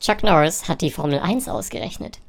Chuck Norris hat die Formel 1 ausgerechnet.